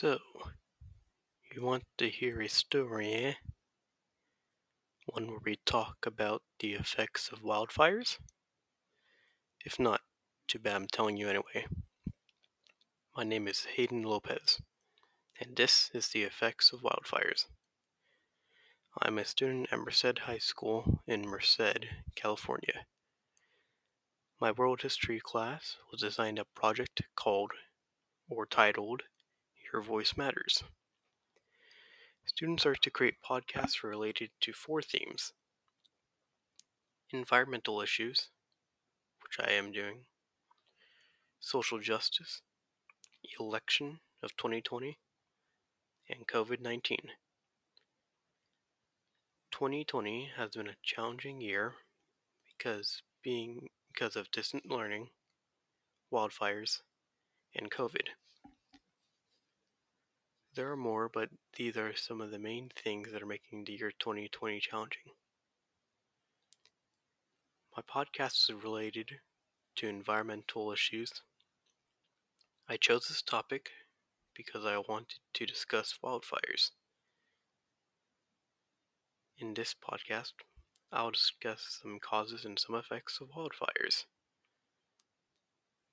So, you want to hear a story, eh? One where we talk about the effects of wildfires? If not, too bad I'm telling you anyway. My name is Hayden Lopez, and this is the effects of wildfires. I'm a student at Merced High School in Merced, California. My world history class was assigned a project called or titled Your Voice Matters. Students are to create podcasts related to four themes environmental issues, which I am doing, social justice, election of 2020, and COVID 19. 2020 has been a challenging year because being because of distant learning, wildfires, and COVID. There are more, but these are some of the main things that are making the year 2020 challenging. My podcast is related to environmental issues. I chose this topic because I wanted to discuss wildfires. In this podcast, I'll discuss some causes and some effects of wildfires.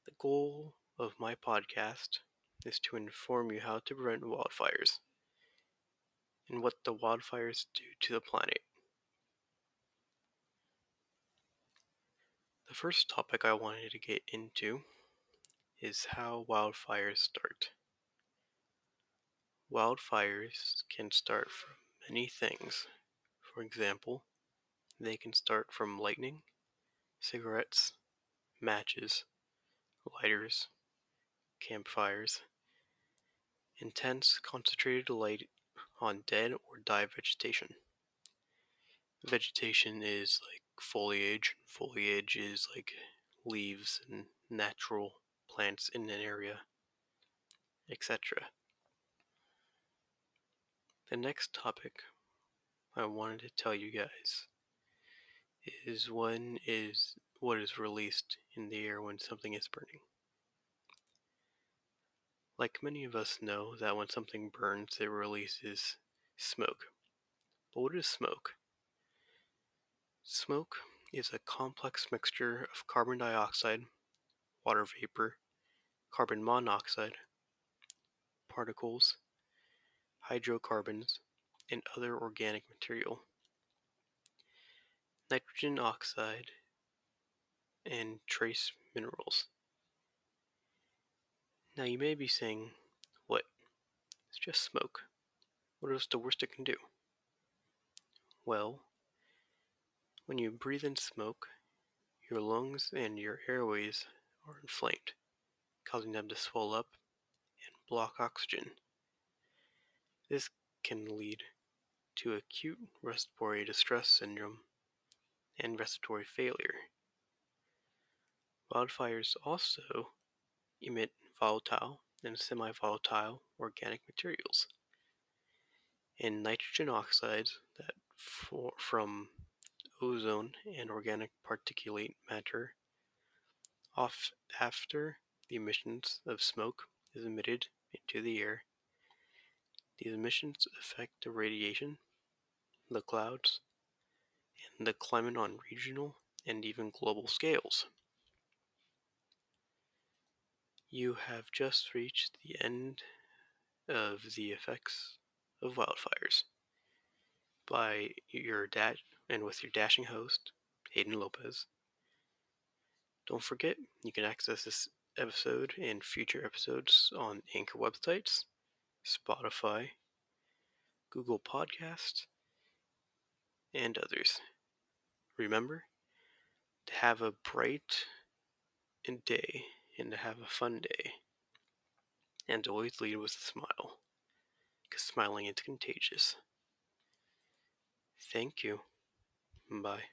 The goal of my podcast is to inform you how to prevent wildfires and what the wildfires do to the planet. The first topic I wanted to get into is how wildfires start. Wildfires can start from many things. For example, they can start from lightning, cigarettes, matches, lighters, campfires, intense concentrated light on dead or die vegetation. Vegetation is like foliage, foliage is like leaves and natural plants in an area, etc. The next topic I wanted to tell you guys is when is what is released in the air when something is burning. Like many of us know that when something burns, it releases smoke. But what is smoke? Smoke is a complex mixture of carbon dioxide, water vapor, carbon monoxide, particles, hydrocarbons, and other organic material. Nitrogen oxide and trace minerals. Now you may be saying, what? It's just smoke. What is the worst it can do? Well, when you breathe in smoke, your lungs and your airways are inflamed, causing them to swell up and block oxygen. This can lead to acute respiratory distress syndrome and respiratory failure. Wildfires also emit volatile and semi-volatile organic materials and nitrogen oxides that for, from ozone and organic particulate matter off after the emissions of smoke is emitted into the air. These emissions affect the radiation, the clouds, and the climate on regional and even global scales. You have just reached the end of the effects of wildfires by your dad and with your dashing host, Hayden Lopez. Don't forget, you can access this episode and future episodes on Anchor websites, Spotify, Google Podcasts, and others. Remember to have a bright day and to have a fun day. And to always lead with a smile, because smiling is contagious. Thank you. Bye.